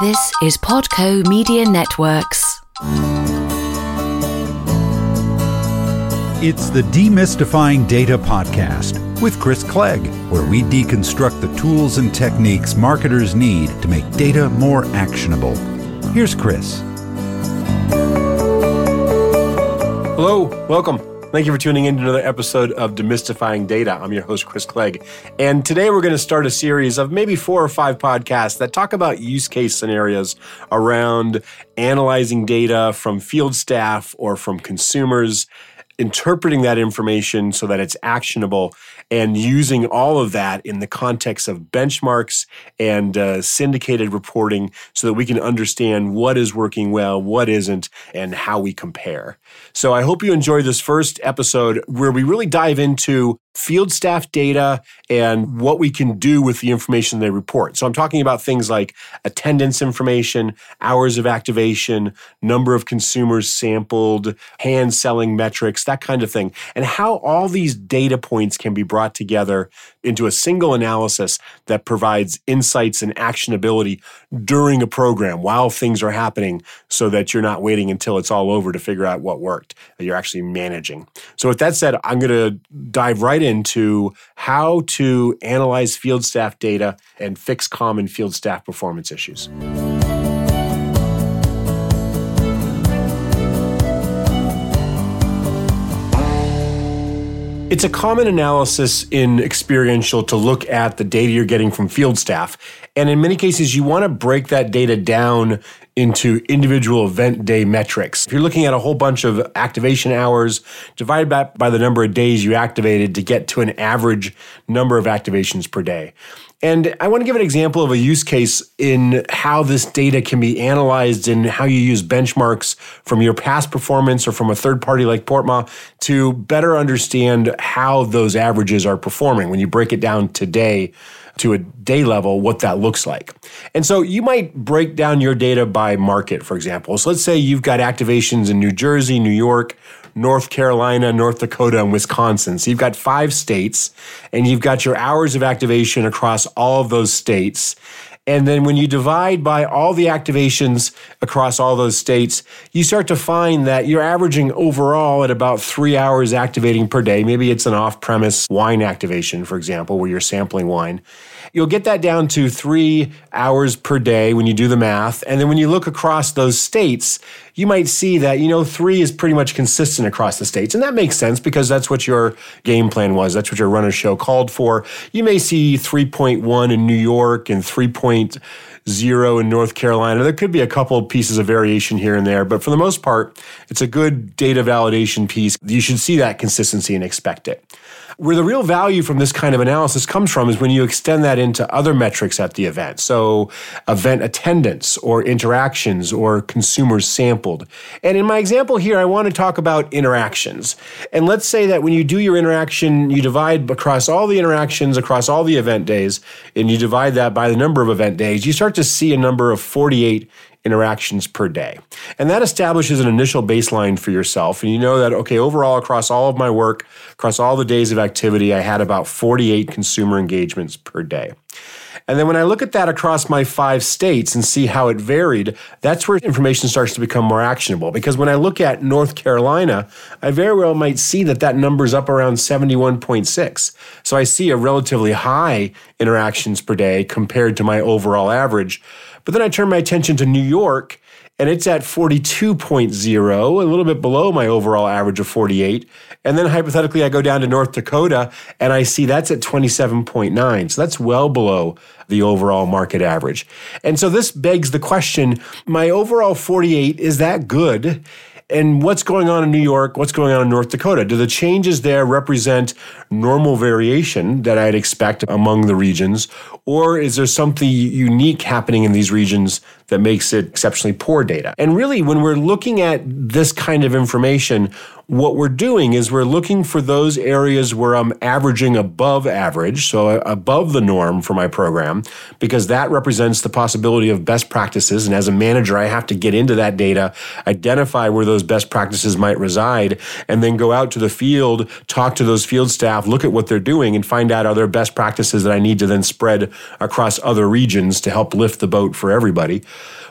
This is Podco Media Networks. It's the Demystifying Data Podcast with Chris Clegg, where we deconstruct the tools and techniques marketers need to make data more actionable. Here's Chris. Hello, welcome. Thank you for tuning in to another episode of Demystifying Data. I'm your host, Chris Clegg. And today we're going to start a series of maybe four or five podcasts that talk about use case scenarios around analyzing data from field staff or from consumers, interpreting that information so that it's actionable and using all of that in the context of benchmarks and uh, syndicated reporting so that we can understand what is working well, what isn't, and how we compare. So I hope you enjoyed this first episode where we really dive into field staff data and what we can do with the information they report. So I'm talking about things like attendance information, hours of activation, number of consumers sampled, hand selling metrics, that kind of thing, and how all these data points can be brought together into a single analysis that provides insights and actionability during a program while things are happening so that you're not waiting until it's all over to figure out what worked. You're actually managing. So with that said, I'm going to dive right into how to analyze field staff data and fix common field staff performance issues. It's a common analysis in experiential to look at the data you're getting from field staff. And in many cases, you want to break that data down into individual event day metrics. If you're looking at a whole bunch of activation hours, divide that by the number of days you activated to get to an average number of activations per day. And I want to give an example of a use case in how this data can be analyzed and how you use benchmarks from your past performance or from a third party like Portma to better understand how those averages are performing when you break it down today to a day level what that looks like. And so you might break down your data by market, for example. So let's say you've got activations in New Jersey, New York, North Carolina, North Dakota, and Wisconsin. So you've got five states, and you've got your hours of activation across all of those states. And then when you divide by all the activations across all those states, you start to find that you're averaging overall at about three hours activating per day. Maybe it's an off premise wine activation, for example, where you're sampling wine. You'll get that down to three hours per day when you do the math. And then when you look across those states, you might see that, you know, three is pretty much consistent across the states. And that makes sense because that's what your game plan was. That's what your run of show called for. You may see 3.1 in New York and 3.0 in North Carolina. There could be a couple pieces of variation here and there, but for the most part, it's a good data validation piece. You should see that consistency and expect it. Where the real value from this kind of analysis comes from is when you extend that into other metrics at the event. So, event attendance or interactions or consumer consumers And in my example here, I want to talk about interactions. And let's say that when you do your interaction, you divide across all the interactions across all the event days, and you divide that by the number of event days, you start to see a number of 48 interactions per day. And that establishes an initial baseline for yourself. And you know that, okay, overall, across all of my work, across all the days of activity, I had about 48 consumer engagements per day. And then when I look at that across my five states and see how it varied, that's where information starts to become more actionable. Because when I look at North Carolina, I very well might see that that number is up around 71.6. So I see a relatively high interactions per day compared to my overall average. But then I turn my attention to New York and it's at 42.0, a little bit below my overall average of 48. And then hypothetically, I go down to North Dakota and I see that's at 27.9. So that's well below the overall market average. And so this begs the question my overall 48, is that good? And what's going on in New York? What's going on in North Dakota? Do the changes there represent normal variation that I'd expect among the regions? Or is there something unique happening in these regions that makes it exceptionally poor data? And really, when we're looking at this kind of information, what we're doing is we're looking for those areas where I'm averaging above average, so above the norm for my program, because that represents the possibility of best practices. And as a manager, I have to get into that data, identify where those best practices might reside, and then go out to the field, talk to those field staff, look at what they're doing, and find out are there best practices that I need to then spread across other regions to help lift the boat for everybody.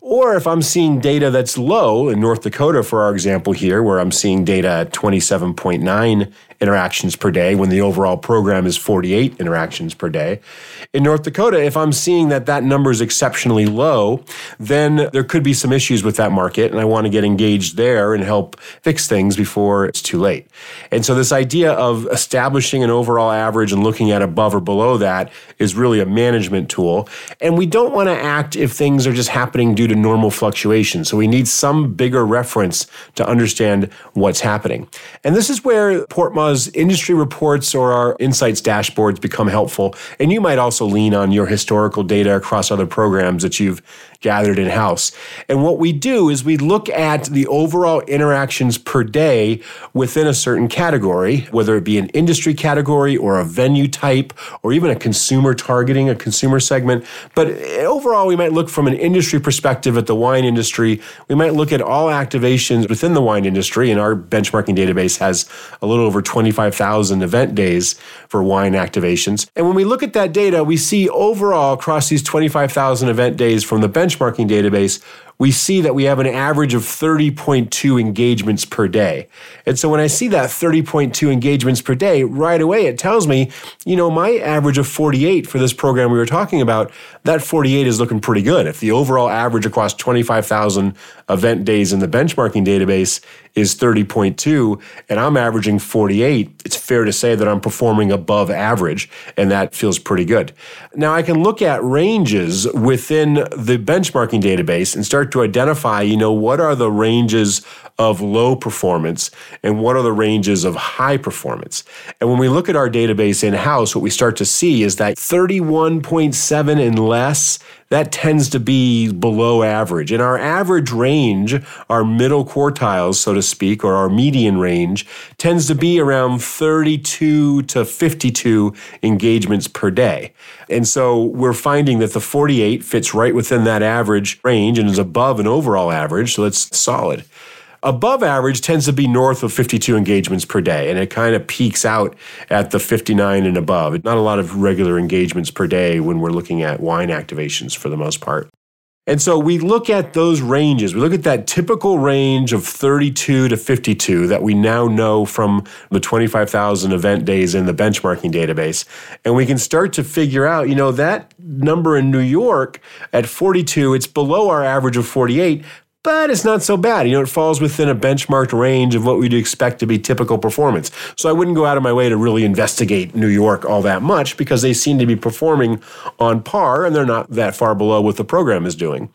Or if I'm seeing data that's low in North Dakota, for our example here, where I'm seeing data at 27.9 interactions per day when the overall program is 48 interactions per day. In North Dakota, if I'm seeing that that number is exceptionally low, then there could be some issues with that market, and I want to get engaged there and help fix things before it's too late. And so, this idea of establishing an overall average and looking at above or below that is really a management tool. And we don't want to act if things are just happening due to normal fluctuation. So, we need some bigger reference to understand what's happening. And this is where Portma's industry reports or our insights dashboards become helpful. And you might also lean on your historical data across other programs that you've gathered in house. And what we do is we look at the overall interactions per day within a certain category, whether it be an industry category or a venue type or even a consumer targeting, a consumer segment. But overall, we might look from an industry perspective at the wine industry. We might look at all activations within the wine industry, and our benchmarking database has a little over 25,000 event days for wine activations. And when we look at that data, we see overall across these 25,000 event days from the benchmarking benchmarking database, we see that we have an average of 30.2 engagements per day. And so when I see that 30.2 engagements per day, right away it tells me, you know, my average of 48 for this program we were talking about, that 48 is looking pretty good. If the overall average across 25,000 event days in the benchmarking database is 30.2 and I'm averaging 48, it's fair to say that I'm performing above average and that feels pretty good. Now I can look at ranges within the benchmarking database and start to identify, you know, what are the ranges of low performance and what are the ranges of high performance. And when we look at our database in house, what we start to see is that 31.7 and less, that tends to be below average. And our average range, our middle quartiles, so to speak, or our median range, tends to be around 32 to 52 engagements per day. And so we're finding that the 48 fits right within that average range and is above an overall average, so that's solid. Above average tends to be north of 52 engagements per day, and it kind of peaks out at the 59 and above. Not a lot of regular engagements per day when we're looking at wine activations for the most part. And so we look at those ranges. We look at that typical range of 32 to 52 that we now know from the 25,000 event days in the benchmarking database. And we can start to figure out, you know, that number in New York at 42, it's below our average of 48, but it's not so bad. You know, it falls within a benchmarked range of what we'd expect to be typical performance. So I wouldn't go out of my way to really investigate New York all that much because they seem to be performing on par and they're not that far below what the program is doing.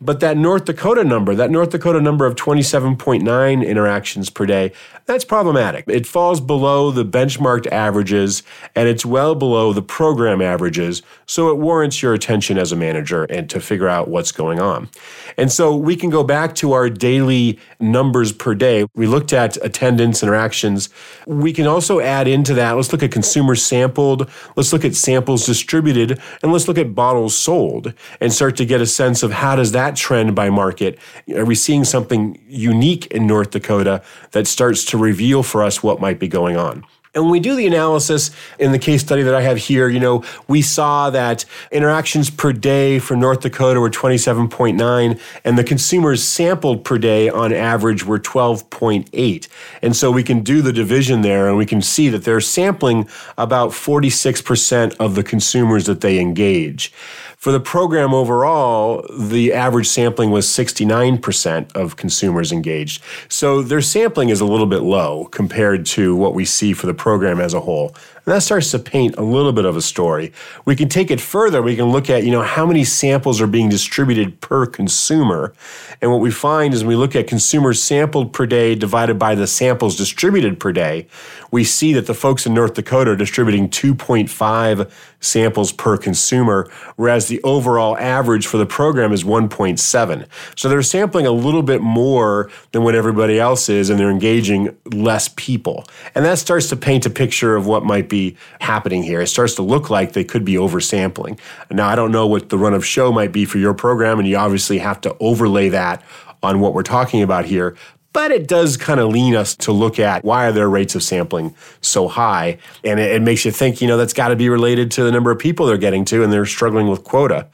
But that North Dakota number, that North Dakota number of 27.9 interactions per day, that's problematic. It falls below the benchmarked averages and it's well below the program averages. So it warrants your attention as a manager and to figure out what's going on. And so we can go back to our daily numbers per day. We looked at attendance, interactions. We can also add into that, let's look at consumers sampled, let's look at samples distributed, and let's look at bottles sold and start to get a sense of how does that that trend by market? Are we seeing something unique in North Dakota that starts to reveal for us what might be going on? And when we do the analysis in the case study that I have here, you know, we saw that interactions per day for North Dakota were 27.9 and the consumers sampled per day on average were 12.8. And so we can do the division there and we can see that they're sampling about 46% of the consumers that they engage. For the program overall, the average sampling was 69% of consumers engaged. So their sampling is a little bit low compared to what we see for the program as a whole. And that starts to paint a little bit of a story. We can take it further. We can look at, you know, how many samples are being distributed per consumer. And what we find is when we look at consumers sampled per day divided by the samples distributed per day, we see that the folks in North Dakota are distributing 2.5 samples per consumer, whereas the overall average for the program is 1.7. So they're sampling a little bit more than what everybody else is, and they're engaging less people. And that starts to paint a picture of what might be happening here. It starts to look like they could be oversampling. Now, I don't know what the run of show might be for your program, and you obviously have to overlay that on what we're talking about here but it does kind of lean us to look at why are their rates of sampling so high and it, it makes you think you know that's got to be related to the number of people they're getting to and they're struggling with quota.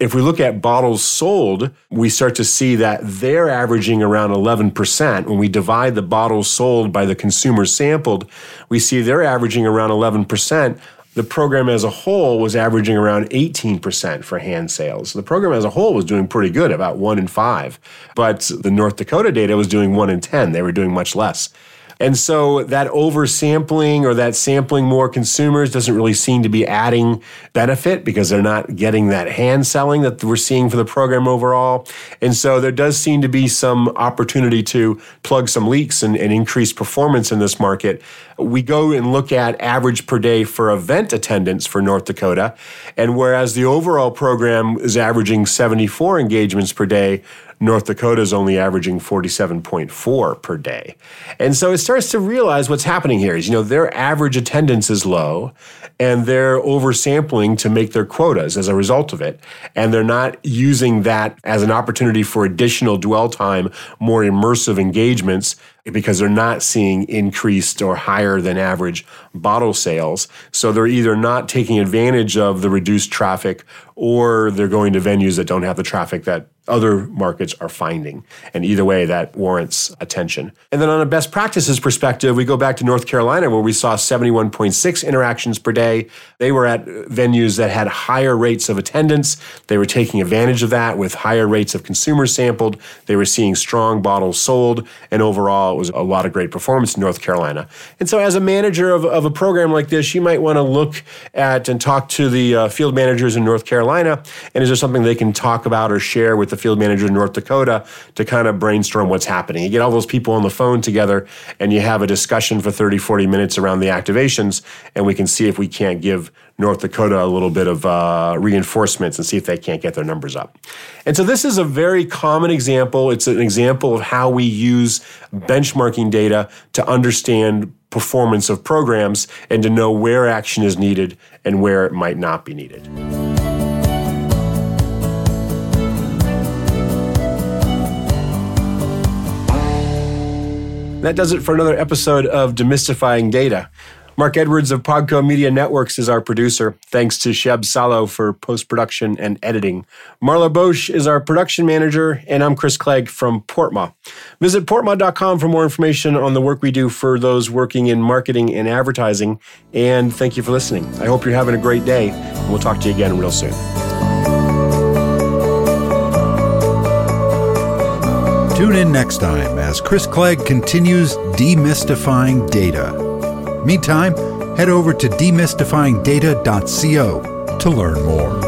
If we look at bottles sold we start to see that they're averaging around 11% when we divide the bottles sold by the consumers sampled we see they're averaging around 11% the program as a whole was averaging around 18% for hand sales. The program as a whole was doing pretty good, about one in five. But the North Dakota data was doing one in 10. They were doing much less. And so that oversampling or that sampling more consumers doesn't really seem to be adding benefit because they're not getting that hand selling that we're seeing for the program overall. And so there does seem to be some opportunity to plug some leaks and, and increase performance in this market. We go and look at average per day for event attendance for North Dakota. And whereas the overall program is averaging 74 engagements per day, North Dakota is only averaging 47.4 per day. And so it starts to realize what's happening here is, you know, their average attendance is low and they're oversampling to make their quotas as a result of it. And they're not using that as an opportunity for additional dwell time, more immersive engagements because they're not seeing increased or higher than average bottle sales. So they're either not taking advantage of the reduced traffic or they're going to venues that don't have the traffic that other markets are finding. And either way, that warrants attention. And then on a best practices perspective, we go back to North Carolina where we saw 71.6 interactions per day. They were at venues that had higher rates of attendance. They were taking advantage of that with higher rates of consumers sampled. They were seeing strong bottles sold. And overall, it was a lot of great performance in North Carolina. And so, as a manager of, of a program like this, you might want to look at and talk to the uh, field managers in North Carolina. And is there something they can talk about or share with the field manager in North Dakota to kind of brainstorm what's happening? You get all those people on the phone together and you have a discussion for 30, 40 minutes around the activations, and we can see if we can't give North Dakota a little bit of uh, reinforcements and see if they can't get their numbers up. And so this is a very common example. It's an example of how we use benchmarking data to understand performance of programs and to know where action is needed and where it might not be needed. That does it for another episode of Demystifying Data. Mark Edwards of Podco Media Networks is our producer. Thanks to Sheb Salo for post production and editing. Marla Bosch is our production manager, and I'm Chris Clegg from Portma. Visit portma.com for more information on the work we do for those working in marketing and advertising. And thank you for listening. I hope you're having a great day, and we'll talk to you again real soon. Tune in next time as Chris Clegg continues demystifying data. Meantime, head over to demystifyingdata.co to learn more.